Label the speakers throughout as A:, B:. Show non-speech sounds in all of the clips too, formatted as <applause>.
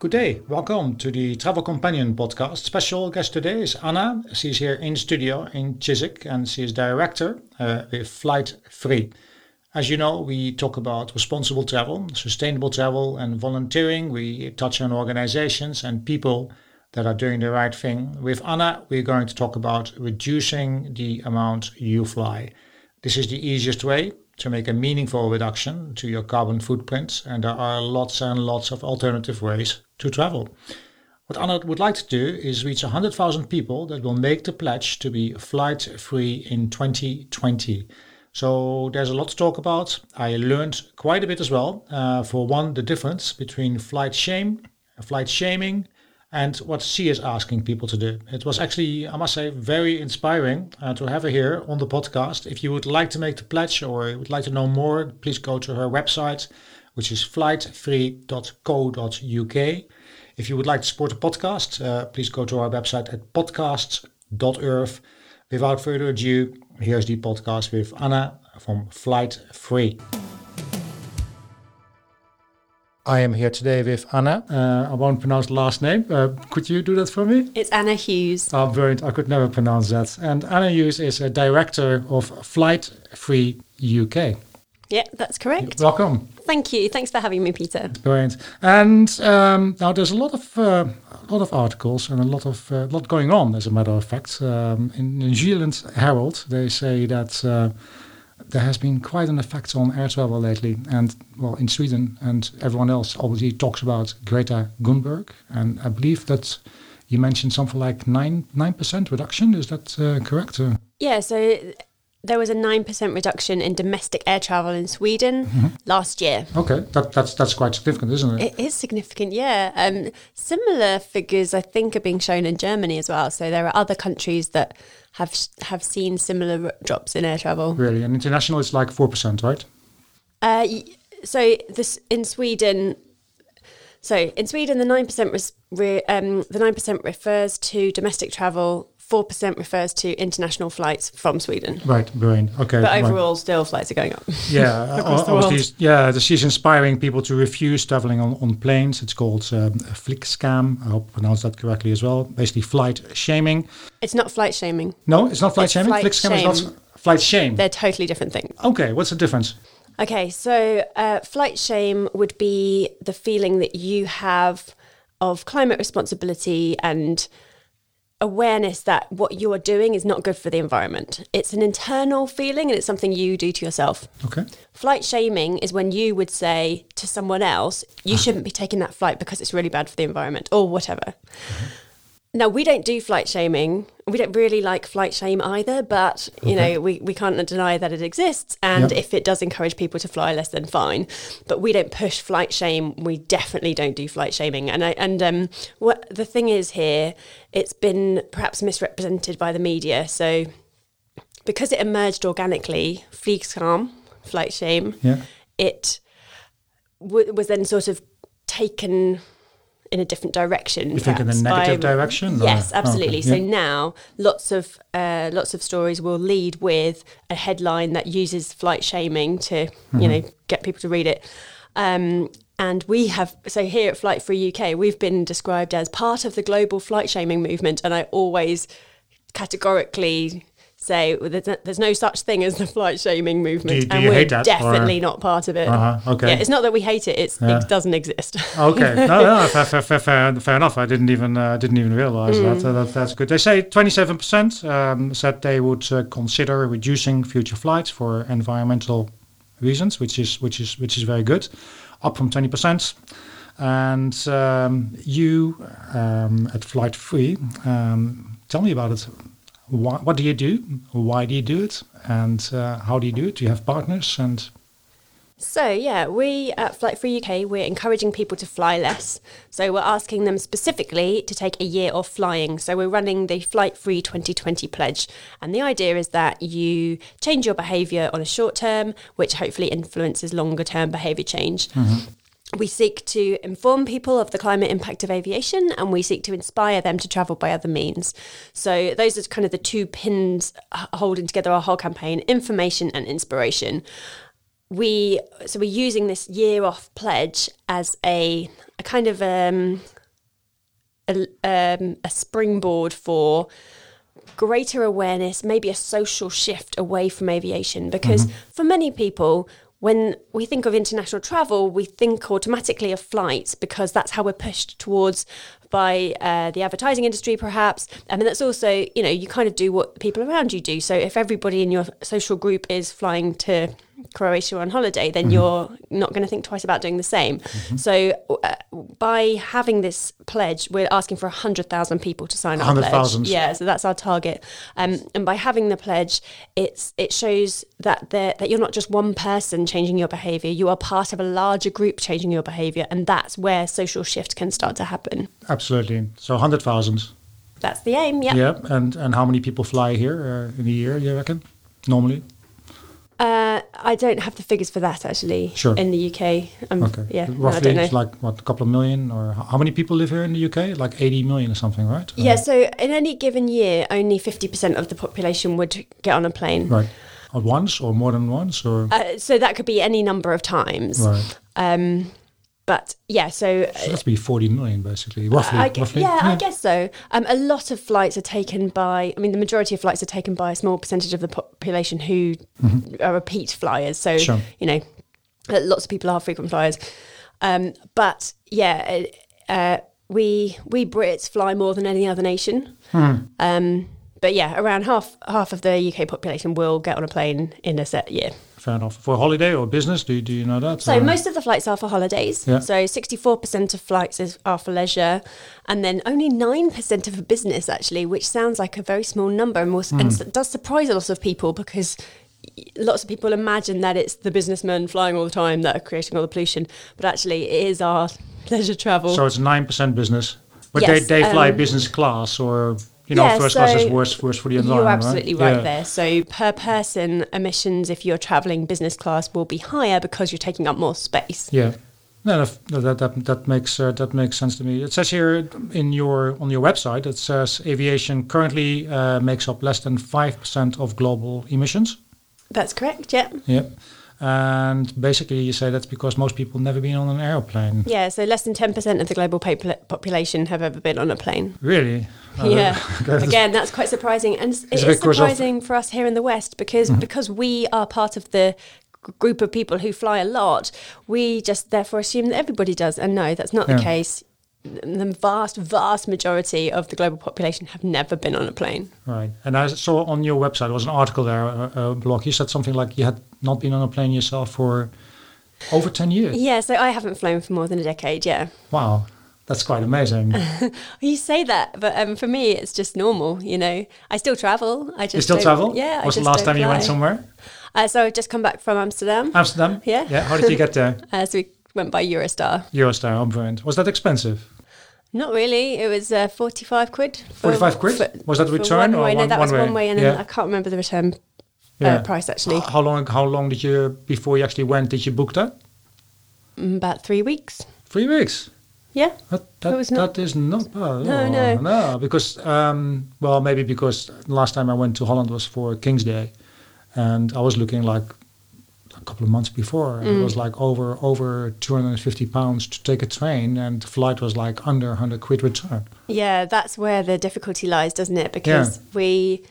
A: Good day. Welcome to the Travel Companion podcast. Special guest today is Anna. She's here in studio in Chiswick and she is director uh, with Flight Free. As you know, we talk about responsible travel, sustainable travel, and volunteering. We touch on organizations and people that are doing the right thing. With Anna, we're going to talk about reducing the amount you fly. This is the easiest way to make a meaningful reduction to your carbon footprint, and there are lots and lots of alternative ways to travel. What Anna would like to do is reach 100,000 people that will make the pledge to be flight free in 2020. So there's a lot to talk about. I learned quite a bit as well. Uh, for one, the difference between flight shame, flight shaming, and what she is asking people to do. It was actually, I must say, very inspiring uh, to have her here on the podcast. If you would like to make the pledge or would like to know more, please go to her website, which is flightfree.co.uk. If you would like to support the podcast, uh, please go to our website at podcasts.earth. Without further ado, here's the podcast with Anna from Flight Free. I am here today with Anna. Uh, I won't pronounce the last name. Uh, could you do that for me?
B: It's Anna Hughes.
A: Oh, brilliant. I could never pronounce that. And Anna Hughes is a director of Flight Free UK.
B: Yeah, that's correct.
A: Welcome.
B: Thank you. Thanks for having me, Peter.
A: Brilliant. And um, now there's a lot of uh, a lot of articles and a lot of uh, lot going on. As a matter of fact, um, in New Zealand Herald, they say that uh, there has been quite an effect on air travel lately. And well, in Sweden and everyone else obviously talks about Greta Thunberg. And I believe that you mentioned something like nine nine percent reduction. Is that uh, correct?
B: Yeah. So there was a nine percent reduction in domestic air travel in Sweden mm-hmm. last year.
A: Okay, that, that's that's quite significant, isn't it?
B: It is significant, yeah. Um, similar figures, I think, are being shown in Germany as well. So there are other countries that have have seen similar drops in air travel.
A: Really, and international is like four percent, right?
B: Uh, so this in Sweden. So in Sweden, the nine percent re, um, the nine percent refers to domestic travel 4% refers to international flights from Sweden.
A: Right, brilliant. Okay.
B: But overall, right. still flights are going up.
A: Yeah, <laughs> obviously, yeah, she's inspiring people to refuse traveling on, on planes. It's called um, Flygskam. I hope I pronounced that correctly as well. Basically, flight shaming.
B: It's not flight shaming.
A: No, it's not flight
B: it's
A: shaming.
B: Flight
A: flight scam shame. is not flight shame.
B: They're totally different things.
A: Okay, what's the difference?
B: Okay, so uh, flight shame would be the feeling that you have of climate responsibility and awareness that what you're doing is not good for the environment. It's an internal feeling and it's something you do to yourself.
A: Okay.
B: Flight shaming is when you would say to someone else, you shouldn't be taking that flight because it's really bad for the environment or whatever. Mm-hmm. Now, we don't do flight shaming. We don't really like flight shame either, but you okay. know, we, we can't deny that it exists. And yep. if it does encourage people to fly less, then fine. But we don't push flight shame. We definitely don't do flight shaming. And I, and um, what the thing is here, it's been perhaps misrepresented by the media. So because it emerged organically, Flygskam, flight shame,
A: yeah.
B: it w- was then sort of taken in a different direction.
A: You think in a negative by, direction?
B: Yes, absolutely. Oh, okay. So yeah. now lots of uh, lots of stories will lead with a headline that uses flight shaming to mm-hmm. you know get people to read it. Um, and we have so here at Flight Free UK, we've been described as part of the global flight shaming movement, and I always categorically say there's no such thing as the flight shaming movement,
A: do do
B: and we're definitely or? not part of it.
A: Uh-huh, okay,
B: yeah, it's not that we hate it; it's, yeah. it doesn't exist. <laughs>
A: okay, no, no, <laughs> fair, fair, fair, fair, enough. I didn't even uh, didn't even realize mm. that. Uh, that. That's good. They say 27 percent um, said they would uh, consider reducing future flights for environmental reasons, which is which is which is very good, up from 20 percent. And um, you um, at Flight Free, um, tell me about it what, what do you do? Why do you do it? And uh, how do you do it? Do you have partners? And
B: so yeah, we at Flight Free UK we're encouraging people to fly less. So we're asking them specifically to take a year off flying. So we're running the Flight Free 2020 pledge, and the idea is that you change your behaviour on a short term, which hopefully influences longer term behaviour change. Mm-hmm we seek to inform people of the climate impact of aviation and we seek to inspire them to travel by other means. So, those are kind of the two pins holding together our whole campaign information and inspiration. we so we're using this year off pledge as a a kind of um, a, um, a springboard for greater awareness, maybe a social shift away from aviation. Because for many people, when we think of international travel, we think automatically of flights because that's how we're pushed towards by uh, the advertising industry, perhaps. I mean, that's also, you know, you kind of do what people around you do. So if everybody in your social group is flying to Croatia on holiday, then you're not going to think twice about doing the same. So uh, by having this pledge, we're asking for 100,000 people to sign up.
A: 100,000?
B: Yeah, so that's our target. Um, and by having the pledge, it's it shows that that you're not just one person changing your behaviour. You are part of a larger group changing your behaviour, and that's where social shift can start to happen.
A: Absolutely. So 100,000.
B: That's the aim. Yeah.
A: Yeah. And and how many people fly here uh, in a year, you reckon? Normally?
B: Uh, I don't have the figures for that actually.
A: Sure.
B: In the UK. Um,
A: Okay.
B: Yeah.
A: Roughly,
B: don't
A: it's like, what, a couple of million? Or how many people live here in the UK? Like 80 million or something, right?
B: yeah.
A: Uh,
B: So in any given year, only fifty percent of the population would get on a plane.
A: right. At once or more than once? Or
B: Uh, so that could be any number of times.
A: Right.
B: Um, but yeah, so
A: So that's be 40 million, basically. Roughly.
B: I
A: roughly.
B: yeah, I guess so. Um, a lot of flights are taken by, I mean, the majority of flights are taken by a small percentage of the population who are repeat flyers. So,
A: Mm-hmm. Sure.
B: you know, uh, lots of people are frequent flyers. Um, but yeah, uh, uh, we we Brits fly more than any other nation.
A: Hmm.
B: Um, but yeah, around half half of the UK population will get on a plane in a set year.
A: Fair enough. For holiday or business, do you, do you know that?
B: So
A: Or-
B: most of the flights are for holidays.
A: Yeah.
B: So 64% of flights is, are for leisure, and then only 9% are for business, actually, which sounds like a very small number and, was, and does surprise a lot of people because lots of people imagine that it's the businessmen flying all the time that are creating all the pollution, but actually it is our <laughs> leisure travel.
A: So it's 9% business. But
B: Yes,
A: they, they fly
B: um,
A: business class or, you know,
B: Yeah,
A: first class is
B: so
A: worse, worse for the environment.
B: You're absolutely right,
A: Yeah.
B: there. So per person, emissions, if you're traveling business class, will be higher because you're taking up more space.
A: Yeah. No, that, that, that, that makes uh, that makes sense to me. It says here in your on your website, it says aviation currently uh, makes up less than five percent of global emissions.
B: That's correct, yeah.
A: Yeah, and basically you say that's because most people never been on an airplane.
B: Yeah, so less than 10% of the global population have ever been on a plane.
A: Really? <laughs> Uh, <laughs>
B: yeah.
A: that's-
B: Again, that's quite surprising. And it's- it is surprising for us here in the West because because we are part of the group of people who fly a lot, we just therefore assume that everybody does. And no, that's not the case. The vast, vast majority of the global population have never been on a plane.
A: Right. And I saw on your website there was an article there, a, a blog. You said something like you had not been on a plane yourself for over ten years.
B: Yeah, so I haven't flown for more than a decade, yeah.
A: Wow, that's quite amazing. <laughs>
B: You say that, but um, for me, it's just normal, you know. I still travel. I just
A: you still travel?
B: Yeah.
A: Was the last time you went somewhere?
B: Uh, so I've just come back from Amsterdam.
A: Amsterdam.
B: Yeah.
A: Yeah. How did you get there? <laughs>
B: Uh, so we went by Eurostar.
A: Eurostar, oh, brilliant. Was that expensive?
B: Not really. It was uh, 45 quid. for-
A: 45 quid?
B: for-
A: Was that return
B: one
A: or
B: way. No,
A: one-
B: that was
A: one way?
B: one way, and then
A: Yeah.
B: I can't remember the return
A: Yeah.
B: uh, price actually.
A: How long? How long did you before you actually went? Did you book that?
B: Mm, About three weeks.
A: Three weeks.
B: Yeah.
A: That, that,
B: was not-
A: that is not bad.
B: No,
A: Oh,
B: no.
A: no. Because um, well, maybe because last time I went to Holland was for King's Day, and I was looking like couple of months before. and It
B: Mm.
A: was like over over two hundred and fifty pounds to take a train, and the flight was like under hundred quid return.
B: Yeah, that's where the difficulty lies, doesn't it? Because we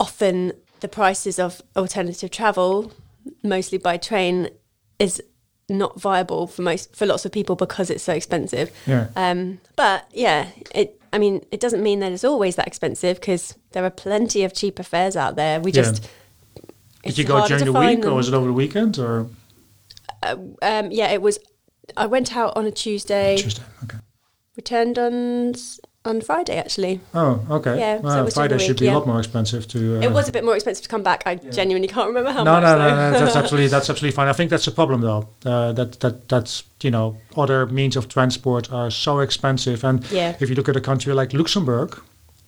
B: often the prices of alternative travel, mostly by train, is not viable for most for lots of people because it's so expensive.
A: Yeah.
B: Um, but yeah, it. I mean, it doesn't mean that it's always that expensive because there are plenty of cheaper fares out there. We
A: Yeah. Did you go during the week, or was it over the weekend, or
B: Um, yeah, it was. I went out on a Tuesday,
A: Tuesday? Okay.
B: returned on on Friday actually.
A: Oh, okay.
B: Yeah, so
A: Well,
B: it was
A: Friday
B: the
A: should
B: week,
A: be a lot more expensive to. Uh,
B: It was a bit more expensive to come back. I genuinely can't remember how
A: no,
B: much.
A: no, no, no, that's absolutely that's <laughs> absolutely fine. I think that's a problem though. Uh, that that that's you know other means of transport are so expensive, and
B: Yeah.
A: if you look at a country like Luxembourg,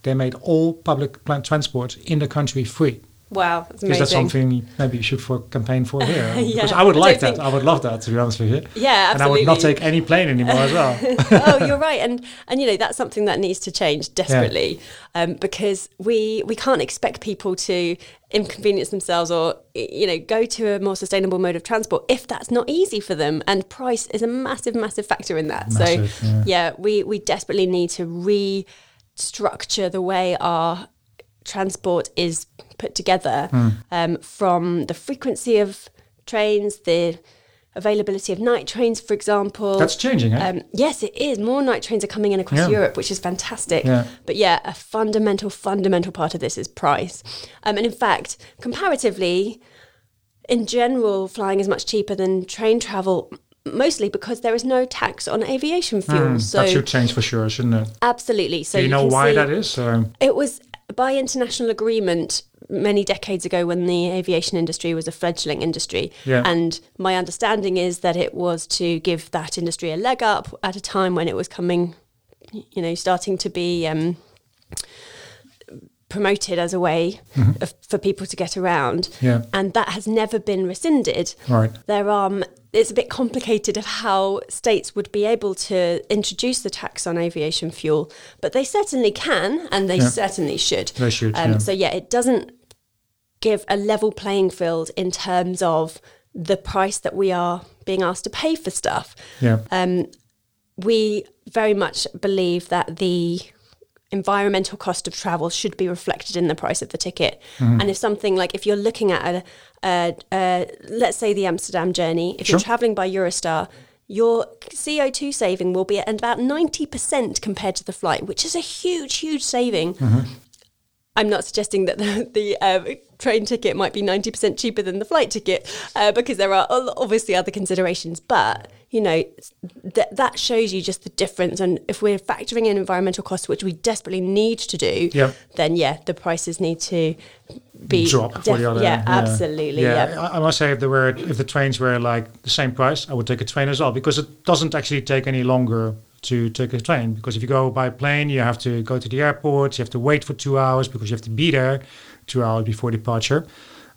A: they made all public transport in the country free.
B: Wow, that's
A: Is that something maybe you should for campaign for here? <laughs>
B: Yeah,
A: because I would like
B: don't
A: that. I would love that to be honest with you.
B: Yeah, absolutely.
A: And I would not take any plane anymore as well. <laughs>
B: oh, you're right, and and you know that's something that needs to change desperately, um, because we we can't expect people to inconvenience themselves or you know go to a more sustainable mode of transport if that's not easy for them and price is a massive massive factor in that
A: Massive,
B: so
A: yeah.
B: yeah we we desperately need to restructure the way our transport is put together
A: Hmm.
B: um, from the frequency of trains the availability of night trains for example
A: That's changing, eh?
B: um, yes, it is. More night trains are coming in across
A: Yeah.
B: Europe, which is fantastic.
A: Yeah.
B: But yeah, a fundamental, fundamental part of this is price. Um, and in fact, comparatively, in general, flying is much cheaper than train travel, mostly because there is no tax on aviation fuel.
A: Hmm,
B: so
A: that should change for sure, shouldn't it?
B: absolutely. So
A: Do you know why
B: see-
A: that is? Or?
B: it was by international agreement many decades ago when the aviation industry was a fledgling industry.
A: Yeah.
B: And my understanding is that it was to give that industry a leg up at a time when it was coming, you know, starting to be um, promoted as a way of, for people to get around.
A: Mm-hmm. Yeah.
B: And that has never been rescinded.
A: Right.
B: There are. Um, it's a bit complicated of how states would be able to introduce the tax on aviation fuel, but they certainly can, and they
A: Yeah.
B: certainly should.
A: They should,
B: Um,
A: yeah.
B: So yeah, it doesn't give a level playing field in terms of the price that we are being asked to pay for stuff.
A: Yeah.
B: Um, we very much believe that the environmental cost of travel should be reflected in the price of the ticket.
A: Mm-hmm.
B: And if something like if you're looking at a, a, a let's say the Amsterdam journey, if
A: Sure.
B: you're traveling by Eurostar, your CO2 saving will be at about 90% compared to the flight, which is a huge, huge saving.
A: Mm-hmm.
B: I'm not suggesting that the, the uh, train ticket might be 90% cheaper than the flight ticket uh, because there are obviously other considerations. But, you know, th- that shows you just the difference. And if we're factoring in environmental costs, which we desperately need to do,
A: Yep.
B: then yeah, the prices need to be.
A: drop for the other.
B: yeah, absolutely. Yeah.
A: I, I must say, if there were, if the trains were like the same price, I would take a train as well because it doesn't actually take any longer to take a train. Because if you go by plane, you have to go to the airport, you have to wait for two hours because you have to be there two hours before departure.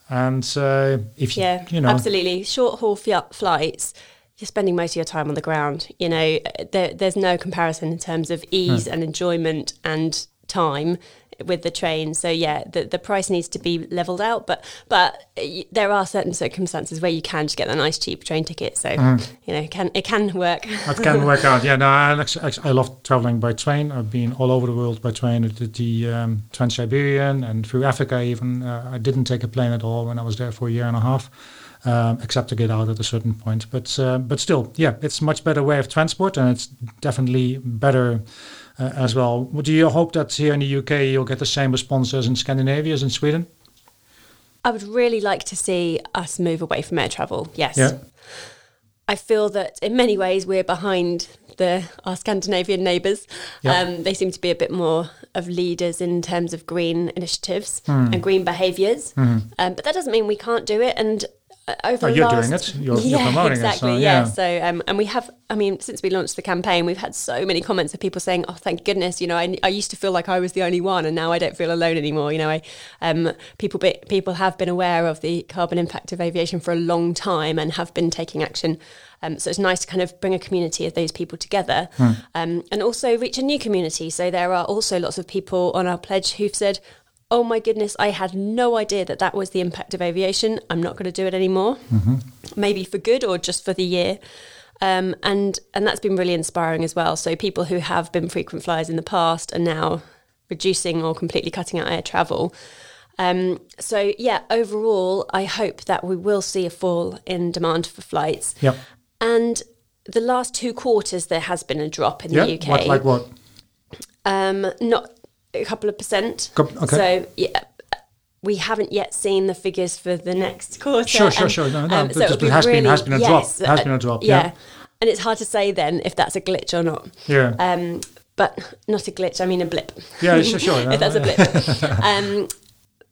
A: And uh, if you,
B: Yeah,
A: you know,
B: absolutely. Short haul fli- flights, you're spending most of your time on the ground. You know, there, there's no comparison in terms of ease and enjoyment and time with the train. So yeah, the, the price needs to be leveled out. But but there are certain circumstances where you can just get a nice cheap train ticket. So you know, it can it can work.
A: it can <laughs> work out. Yeah, no, I, I love traveling by train. I've been all over the world by train. Did the um, Trans-Siberian and through Africa even. Uh, I didn't take a plane at all when I was there for a year and a half, um, except to get out at a certain point. But uh, but still, yeah, it's a much better way of transport, and it's definitely better as well. Do you hope that here in the UK you'll get the same response as in Scandinavia, as in Sweden?
B: I would really like to see us move away from air travel. Yes.
A: Yeah.
B: I feel that in many ways we're behind the our Scandinavian neighbours.
A: Yeah.
B: Um, they seem to be a bit more of leaders in terms of green initiatives
A: Hmm.
B: and green behaviours. Um, but that doesn't mean we can't do it. And uh, over
A: Oh,
B: the
A: you're
B: last,
A: doing it. You're- you're
B: yeah,
A: promoting it, so,
B: exactly.
A: yeah.
B: yeah. So um, and we have. I mean, since we launched the campaign, we've had so many comments of people saying, "Oh, thank goodness." You know, I, I used to feel like I was the only one, and now I don't feel alone anymore. You know, I um, people be, people have been aware of the carbon impact of aviation for a long time and have been taking action. Um, so it's nice to kind of bring a community of those people together um, and also reach a new community. So there are also lots of people on our pledge who've said, Oh my goodness, I had no idea that that was the impact of aviation. I'm not going to do it anymore. Maybe for good or just for the year. Um, and and that's been really inspiring as well. So people who have been frequent flyers in the past are now reducing or completely cutting out air travel. Um, so yeah, overall, I hope that we will see a fall in demand for flights.
A: Yep.
B: And the last two quarters, there has been a drop in
A: Yeah.
B: the UK.
A: What like what?
B: Um, not a couple of percent.
A: Okay.
B: So yeah, we haven't yet seen the figures for the next quarter.
A: Sure, sure,
B: and,
A: sure. No, no, but
B: it
A: just
B: would be
A: has been- has been a drop.
B: yes,
A: Has
B: uh,
A: been a drop,
B: Yeah.
A: yeah.
B: and it's hard to say then if that's a glitch or not.
A: Yeah.
B: Um, but not a glitch. I mean a blip.
A: Yeah, sure, sure. <laughs>
B: if that's a blip. <laughs> um,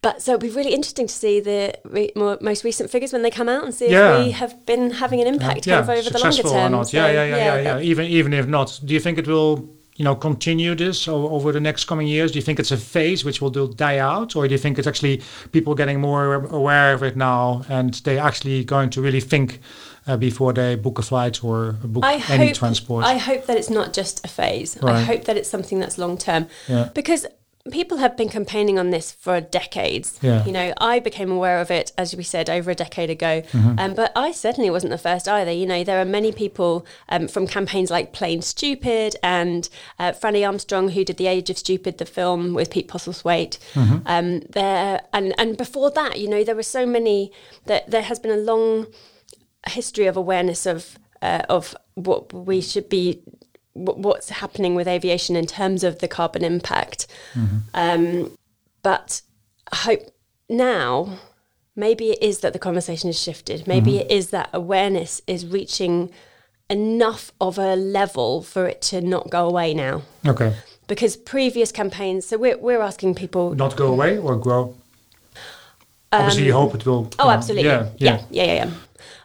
B: but so it'd be really interesting to see the re- more, most recent figures when they come out and see
A: Yeah.
B: if we have been having an impact
A: yeah,
B: kind of over the longer term.
A: or not.
B: So,
A: yeah, yeah, yeah, yeah, yeah. Even even if not, do you think it will, you know, continue this over the next coming years? Do you think it's a phase which will do die out, or do you think it's actually people getting more aware of it now and they're actually going to really think uh, before they book a flight or book
B: I
A: any
B: hope,
A: transport?
B: I hope that it's not just a phase. I hope that it's something that's long term.
A: Yeah.
B: Because people have been campaigning on this for decades.
A: Yeah.
B: You know, I became aware of it, as we said, over a decade ago.
A: Mm-hmm.
B: Um, but I certainly wasn't the first either. You know, there are many people um, from campaigns like Plane Stupid and uh, Franny Armstrong, who did The Age of Stupid, the film with Pete Postlethwaite.
A: Mm-hmm.
B: Um, there and and before that, you know, there were so many. That there has been a long history of awareness of uh, of what we should be wh- what's happening with aviation in terms of the carbon impact. Um, but I hope now, maybe it is that the conversation has shifted. Maybe it is that awareness is reaching enough of a level for it to not go away now.
A: Okay.
B: Because previous campaigns, so we're, we're asking people
A: Not go away or grow? Obviously, you hope it will.
B: Um, Oh,
A: know,
B: absolutely.
A: Yeah,
B: yeah,
A: yeah.
B: yeah, yeah. yeah.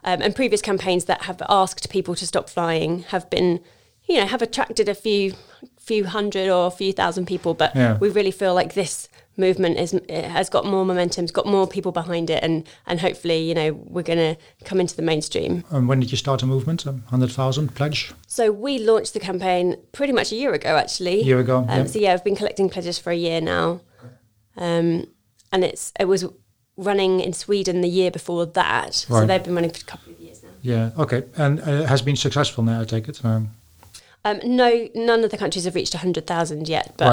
B: Um, and previous campaigns that have asked people to stop flying have been, you know, have attracted a few, few hundred or a few thousand people. But
A: Yeah.
B: we really feel like this movement is it has got more momentum, it's got more people behind it, and and hopefully, you know, we're going to come into the mainstream.
A: And when did you start a movement? Um, 100,000 pledge?
B: So we launched the campaign pretty much a year ago, actually.
A: A year ago,
B: Um,
A: yeah.
B: So yeah, I've been collecting pledges for a year now, um, and it's it was running in Sweden the year before that.
A: right.
B: So they've been running for a couple of years now.
A: Yeah, okay. And uh, it has been successful now, I take it. Um,
B: Um, no, none of the countries have reached hundred thousand yet, but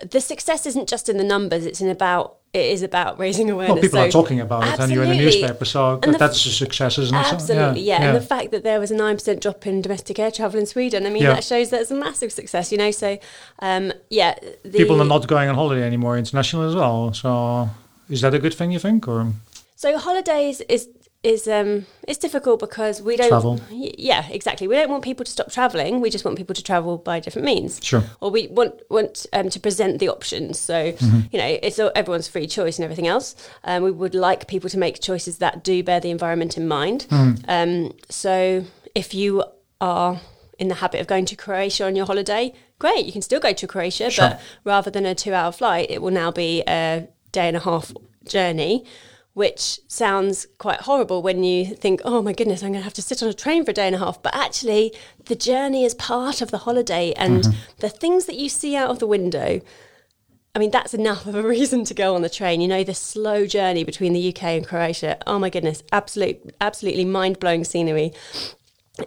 A: Right.
B: the success isn't just in the numbers; it's in about it is about raising awareness.
A: well, people
B: So-
A: are talking about it and you're in the newspaper, so
B: the
A: that's a success, isn't it?
B: Absolutely, yeah. And the fact that there was a 9% drop in domestic air travel in Sweden, I mean,
A: Yeah.
B: that shows that it's a massive success, you know? So, um, yeah. The,
A: People are not going on holiday anymore international as well. So is that a good thing, you think? Or
B: So, holidays is. Is um it's difficult because we don't
A: Travel.
B: yeah exactly we don't want people to stop traveling we just want people to travel by different means
A: Sure.
B: or we want want um, to present the options so
A: Mm-hmm.
B: you know it's all, everyone's free choice and everything else um, we would like people to make choices that do bear the environment in mind
A: Mm-hmm.
B: um, so if you are in the habit of going to Croatia on your holiday great you can still go to Croatia
A: Sure.
B: but rather than a two hour flight it will now be a day and a half journey which sounds quite horrible when you think, oh my goodness, I'm going to have to sit on a train for a day and a half. But actually, the journey is part of the holiday, and mm-hmm. the things that you see out of the window. I mean, that's enough of a <laughs> reason to go on the train. You know, the slow journey between the UK and Croatia. Oh my goodness, absolute, absolutely mind blowing scenery.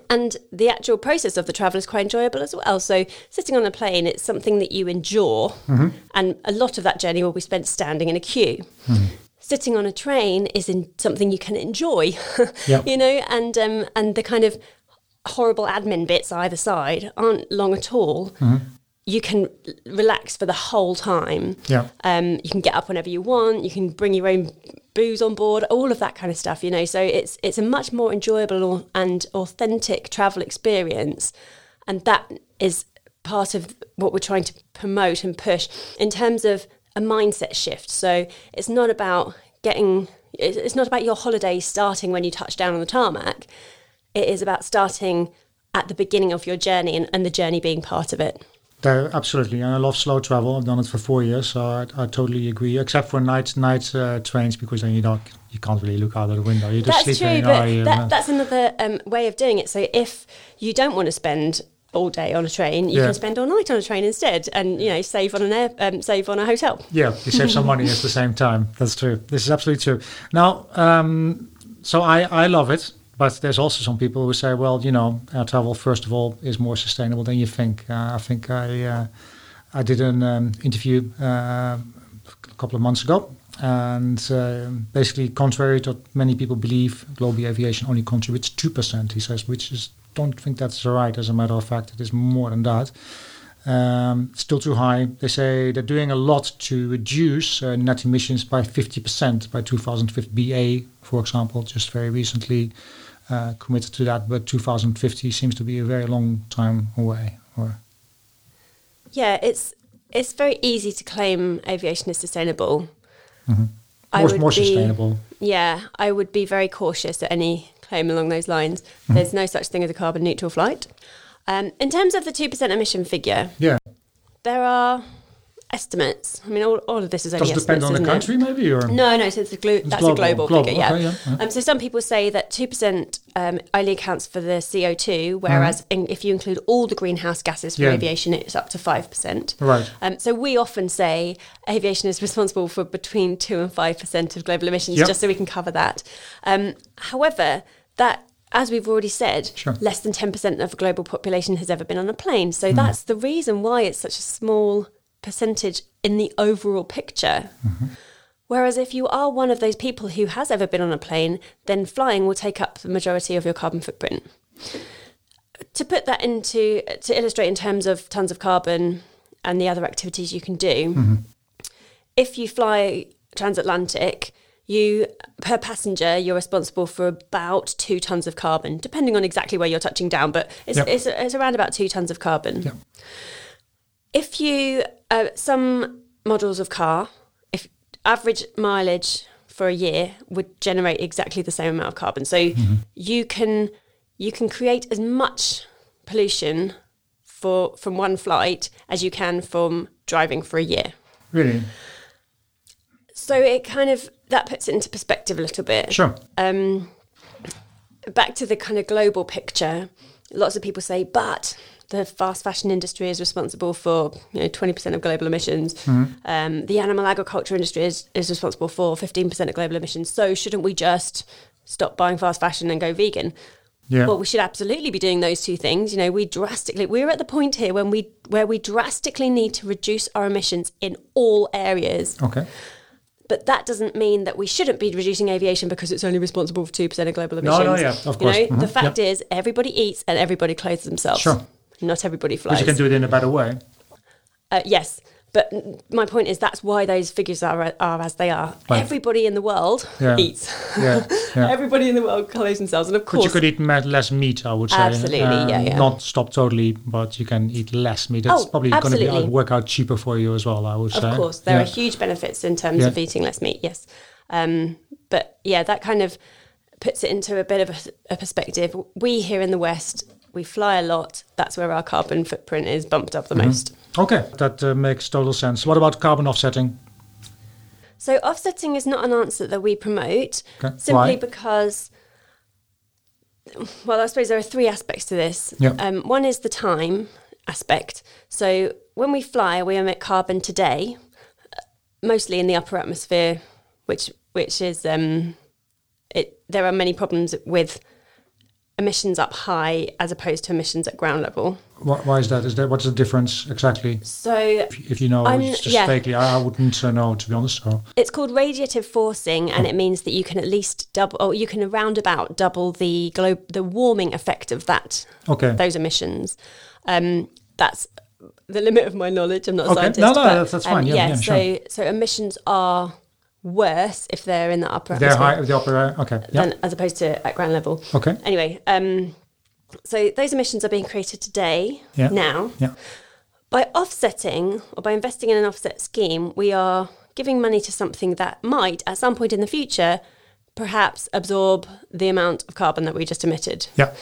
B: And the actual process of the travel is quite enjoyable as well. So, sitting on a plane, it's something that you endure, mm-hmm. and a lot of that journey will be spent standing in a queue. Mm-hmm. Sitting on a train is in something you can enjoy, <laughs>
A: Yeah.
B: you know, and um, and the kind of horrible admin bits either side aren't long at all. You can relax for the whole time.
A: Yeah.
B: Um, you can get up whenever you want. You can bring your own booze on board. All of that kind of stuff, you know. So it's it's a much more enjoyable and authentic travel experience, and that is part of what we're trying to promote and push in terms of a mindset shift. So it's not about getting. It's not about your holiday starting when you touch down on the tarmac. It is about starting at the beginning of your journey and, and the journey being part of it.
A: There, absolutely, and I love slow travel. I've done it for four years, so I, I totally agree. Except for night night uh, trains, because then you don't you can't really look out of the window. You just
B: That's
A: sleep
B: true, but that,
A: uh,
B: that's another um, way of doing it. So if you don't want to spend all day on a train, you
A: Yeah.
B: can spend all night on a train instead, and you know save on an air, um, save on a hotel.
A: yeah, you save some money at the same time. That's true. This is absolutely true. Now, um, so I I love it. But there's also some people who say, well, you know, air travel first of all is more sustainable than you think. Uh, I think I uh, I did an um, interview uh, a couple of months ago, and uh, basically, contrary to what many people believe, global aviation only contributes two percent. He says, which is don't think that's right. As a matter of fact, it is more than that. Um, still too high. They say they're doing a lot to reduce uh, net emissions by 50% by 2050. BA, for example, just very recently uh, committed to that, but 2050 seems to be a very long time away. Or
B: Yeah, it's it's very easy to claim aviation is sustainable. I
A: more,
B: would
A: more
B: be-
A: sustainable.
B: Yeah, I would be very cautious at any claim along those lines.
A: Mm-hmm.
B: There's no such thing as a carbon neutral flight. Um, in terms of the two percent emission figure,
A: Yeah,
B: there are estimates. I mean, all, all of this is only
A: Does it depend
B: estimates,
A: on the
B: isn't it?
A: country, maybe? Or
B: No, no. So it's a glo- that's
A: global,
B: a global,
A: global,
B: figure. Yeah.
A: okay, yeah, yeah.
B: Um, so some people say that two percent um, only accounts for the CO two, whereas in, if you include all the greenhouse gases from.
A: Yeah.
B: aviation, it's up to five percent.
A: Right.
B: Um, so we often say aviation is <laughs> responsible for between two and five percent of global emissions,
A: Yep.
B: just so we can cover that. Um, however, that. As we've already said,
A: Sure.
B: less than 10% of the global population has ever been on a plane. So
A: Mm.
B: that's the reason why it's such a small percentage in the overall picture. Whereas if you are one of those people who has ever been on a plane, then flying will take up the majority of your carbon footprint. To put that into to illustrate in terms of tons of carbon and the other activities you can do, if you fly transatlantic, you per passenger you're responsible for about two tons of carbon, depending on exactly where you're touching down, but it's
A: Yep.
B: it's, it's around about two tons of carbon
A: Yeah.
B: if you uh, some models of car if average mileage for a year would generate exactly the same amount of carbon so you can you can create as much pollution for from one flight as you can from driving for a year
A: Really?
B: So it kind of that puts it into perspective a little bit
A: Sure.
B: um, back to the kind of global picture, lots of people say, but the fast fashion industry is responsible for you know twenty percent of global emissions.
A: Mm-hmm.
B: Um, the animal agriculture industry is, is responsible for fifteen percent of global emissions. So shouldn't we just stop buying fast fashion and go vegan?
A: Yeah.
B: Well, we should absolutely be doing those two things. You know, we drastically we're at the point here when we where we drastically need to reduce our emissions in all areas.
A: okay.
B: But that doesn't mean that we shouldn't be reducing aviation because it's only responsible for two percent of global emissions.
A: no, no, yeah, of
B: You know,
A: course. Mhm,
B: the fact is everybody eats and everybody clothes themselves.
A: Sure.
B: Not everybody
A: But
B: flies.
A: you can do it in a better way.
B: uh, yes, but my point is that's why those figures are are as they are.
A: Right.
B: Everybody in the world
A: Yeah.
B: eats.
A: Yeah. <laughs> yeah.
B: everybody in the world clothes themselves, and of
A: But
B: course,
A: you could eat less meat, I would say.
B: Absolutely, yeah, yeah.
A: Not stop totally, but you can eat less meat. It's
B: Oh,
A: probably going to be
B: absolutely.
A: work out cheaper for you as well, I would
B: Of
A: say.
B: Of course, there
A: Yeah.
B: are huge benefits in terms of eating less meat. Yes, um, but yeah, that kind of puts it into a bit of a, a perspective. We here in the West, we fly a lot. That's where our carbon footprint is bumped up the
A: Mm-hmm.
B: most.
A: Okay, that uh, makes total sense. What about carbon offsetting?
B: So offsetting is not an answer that we promote,
A: Okay,
B: simply
A: why?
B: because. Well, I suppose there are three aspects to this.
A: Yeah.
B: Um, one is the time aspect. So when we fly, we emit carbon today, uh, mostly in the upper atmosphere, which which is um, it. There are many problems with emissions up high as opposed to emissions at ground level.
A: Why, why is that? Is that what's the difference exactly?
B: So
A: If, if you know,
B: I'm- yeah.
A: vaguely, I, I wouldn't uh, know to be honest. So
B: It's called radiative forcing, and it means that you can at least double, or you can around about double the globe, the warming effect of that
A: okay,
B: those emissions. Um, that's the limit of my knowledge. I'm not a
A: Okay.
B: scientist.
A: No, no,
B: but,
A: that's- that's fine.
B: um,
A: Yeah, yeah,
B: so
A: sure.
B: so emissions are worse if they're in the upper
A: they're high. The upper. uh, Okay, yeah.
B: than as opposed to at ground level.
A: Okay.
B: Anyway, um, so those emissions are being created today
A: Yeah.
B: now.
A: Yeah.
B: By offsetting or by investing in an offset scheme, we are giving money to something that might, at some point in the future, perhaps absorb the amount of carbon that we just emitted.
A: Yeah.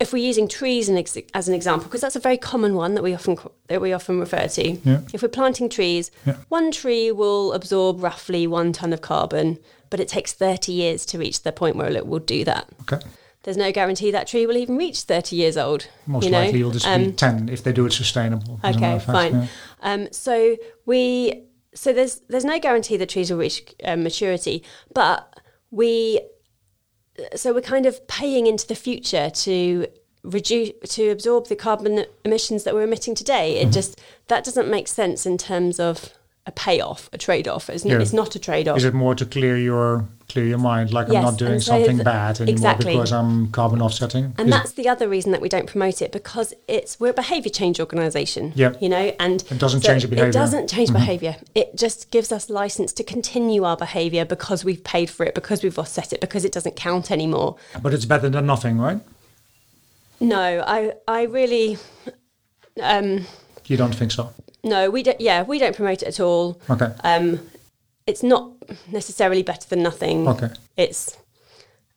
B: If we're using trees as an example, because that's a very common one that we often that we often refer to.
A: Yeah.
B: If we're planting trees,
A: Yeah.
B: one tree will absorb roughly one ton of carbon, but it takes 30 years to reach the point where it will do that.
A: Okay.
B: There's no guarantee that tree will even reach 30 years old.
A: Most
B: you know?
A: likely, you'll just be
B: Um,
A: ten if they do it sustainable. as a matter
B: Okay, fine.
A: yeah.
B: Um, so we so there's there's no guarantee that trees will reach um, maturity, but we so we're kind of paying into the future to reduce to absorb the carbon emissions that we're emitting today.
A: Mm-hmm.
B: It just that doesn't make sense in terms of a payoff, a trade off. It's,
A: Yeah.
B: it's not a trade off.
A: Is it more to clear your clear your mind, like
B: Yes,
A: I'm not doing
B: so
A: something
B: th-
A: bad anymore
B: exactly.
A: because I'm carbon offsetting?
B: And
A: Is-
B: that's the other reason that we don't promote it because it's we're a behaviour change organisation.
A: Yeah.
B: You know, and
A: It doesn't change the
B: behavior
A: It
B: doesn't change
A: Mhm.
B: behaviour. It just gives us license to continue our behaviour because we've paid for it, because we've offset it, because it doesn't count anymore.
A: but it's better than nothing, right?
B: No, I I really um
A: You don't think so?
B: no, we don't yeah, we don't promote it at all.
A: Okay.
B: Um it's not necessarily better than nothing.
A: Okay.
B: It's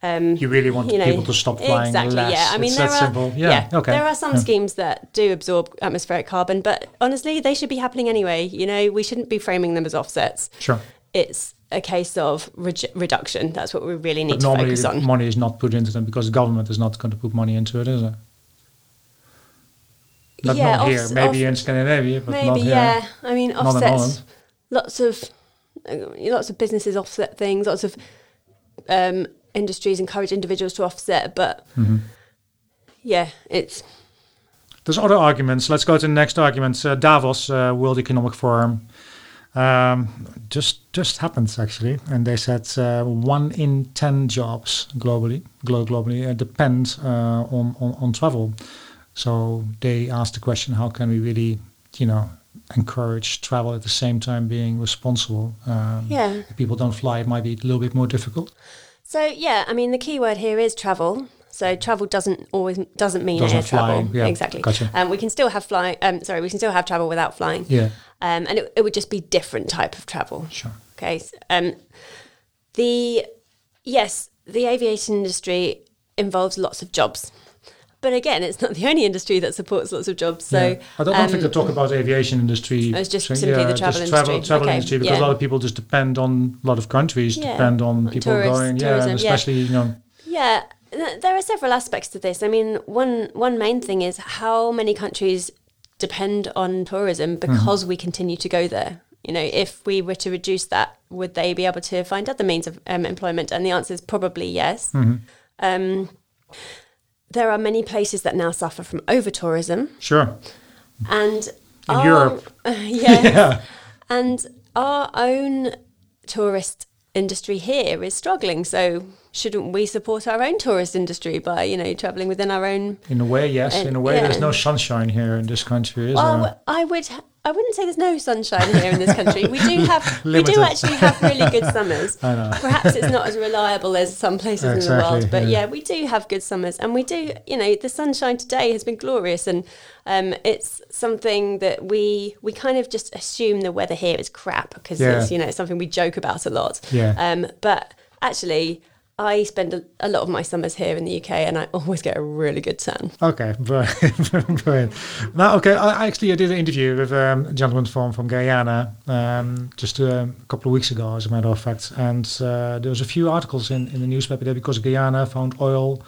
B: um,
A: You really want
B: you know,
A: people to stop flying
B: exactly,
A: less.
B: Yeah, I mean
A: it's
B: there
A: that
B: are
A: simple. Yeah. okay.
B: there are some
A: Yeah.
B: schemes that do absorb atmospheric carbon, but honestly, they should be happening anyway. You know, we shouldn't be framing them as offsets.
A: Sure.
B: It's a case of reju- reduction. That's what we really need
A: But
B: to focus on.
A: money is not put into them because the government is not going to put money into it, is it? Not,
B: Yeah,
A: not here.
B: offs-
A: Maybe
B: off-
A: in Scandinavia, but not
B: Maybe,
A: here.
B: yeah. I mean,
A: Not
B: offsets. Lots of lots of businesses offset things. Lots of um, industries encourage individuals to offset, but
A: Mm-hmm.
B: yeah, it's
A: There's other arguments. Let's go to the next argument. Uh, Davos, uh, World Economic Forum, um, just just happened actually, and they said uh, one in ten jobs globally, glo- globally, uh, depend uh, on, on on travel. So they asked the question: How can we really, you know, encourage travel at the same time being responsible? Um,
B: yeah.
A: If people don't fly, it might be a little bit more difficult.
B: So yeah, I mean the key word here is travel. So travel doesn't always doesn't mean
A: Doesn't
B: air travel.
A: yeah,
B: exactly.
A: gotcha.
B: Um, we can still have flying. Um, sorry, we can still have travel without flying.
A: Yeah,
B: Um, and it, it would just be different type of travel.
A: sure.
B: Okay. Um, the yes, the aviation industry involves lots of jobs, but again, it's not the only industry that supports lots of jobs. So
A: Yeah. I don't
B: um,
A: think they talk about aviation industry.
B: Oh, it's just simply the
A: yeah,
B: travel
A: travel,
B: industry.
A: travel
B: Okay,
A: industry because
B: yeah.
A: a lot of people just depend on a lot of countries depend on
B: on
A: people
B: tourists,
A: going. Yeah,
B: tourism,
A: and
B: yeah.
A: especially you know.
B: Yeah, there are several aspects to this. I mean, one one main thing is how many countries depend on tourism because we continue to go there. You know, if we were to reduce that, would they be able to find other means of um, employment? And the answer is probably yes. Um, there are many places that now suffer from over tourism,
A: Sure.
B: and
A: In
B: our-
A: Europe. <laughs>
B: yeah, <laughs>
A: Yeah.
B: and our own tourist industry here is struggling. So shouldn't we support our own tourist industry by, you know, travelling within our own
A: In a way, yes.
B: Uh,
A: In a way,
B: yeah.
A: there's no sunshine here in this country, is
B: well,
A: there?
B: I would I wouldn't say there's no sunshine here in this country. We do have <laughs> we do actually have really good <laughs> summers. Perhaps it's not as reliable as some places in the world, but
A: yeah.
B: yeah. we do have good summers, and we do. You know, the sunshine today has been glorious, and um, it's something that we we kind of just assume the weather here is crap because
A: Yeah.
B: it's you know it's something we joke about a lot.
A: Yeah.
B: Um, but actually, I spend a, a lot of my summers here in the UK, and I always get a really good tan.
A: Okay, <laughs> brilliant. brilliant. Now, okay, I actually I did an interview with um, a gentleman from from Guyana um, just uh, a couple of weeks ago, as a matter of fact, and uh, there was a few articles in, in the newspaper there because Guyana found oil,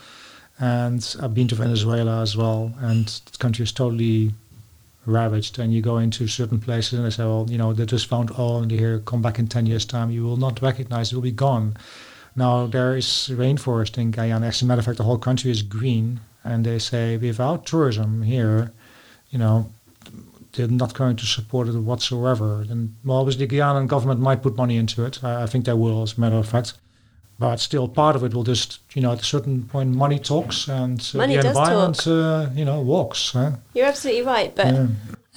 A: and I've been to Venezuela as well, and the country is totally ravaged. And you go into certain places and they say, well, you know, they just found oil, and you hear, come back in ten years' time, you will not recognize it will be gone. Now there is rainforest in Guyana. As a matter of fact, the whole country is green, and they say without tourism here, you know, they're not going to support it whatsoever. And well, obviously, the Guyanan government might put money into it. I, I think they will, as a matter of fact. But still, part of it will just, you know, at a certain point, money talks, and uh,
B: Money
A: the environment, uh, you know, walks. Huh?
B: You're absolutely right, but.
A: Yeah.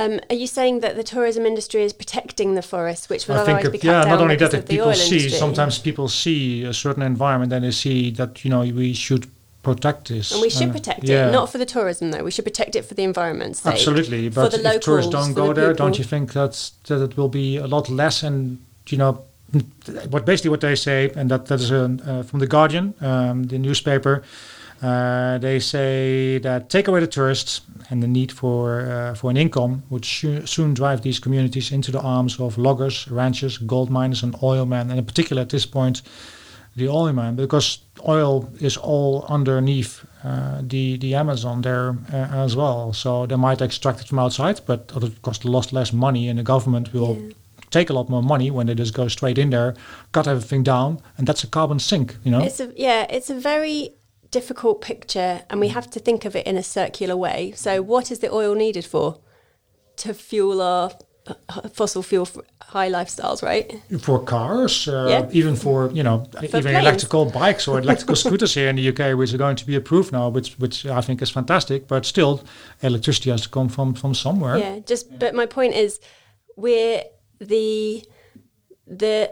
B: Um, are you saying that the tourism industry is protecting the forest, which will
A: I think,
B: otherwise be
A: it,
B: cut
A: yeah,
B: down
A: not only that, if people see,
B: industry?
A: sometimes people see a certain environment and they see that, you know, we should protect this.
B: and we should
A: Uh,
B: protect
A: yeah.
B: it, not for the tourism though. We should protect it for the environment's sake.
A: Absolutely,
B: For
A: but
B: the
A: if tourists don't go
B: the
A: there, don't you think that's, that it will be a lot less? And you know, what basically what they say, and that that is uh, uh, from the Guardian, um, the newspaper. Uh, they say that take away the tourists and the need for uh, for an income would soon drive these communities into the arms of loggers, ranchers, gold miners, and oil men, and in particular at this point, the oil mine, because oil is all underneath uh, the the Amazon there uh, as well. So they might extract it from outside, but it would cost a lot less money, and the government will
B: Yeah.
A: take a lot more money when they just go straight in there, cut everything down, and that's a carbon sink. You know,
B: It's a, yeah, it's a very difficult picture, and we have to think of it in a circular way. So, what is the oil needed for? To fuel our uh, fossil fuel high lifestyles, right?
A: for cars, uh,
B: Yeah.
A: even for you know, even
B: planes.
A: electrical bikes or <laughs> electrical scooters here in the UK, which are going to be approved now, which which I think is fantastic. But still, electricity has to come from from somewhere.
B: Yeah, just but my point is, we're the the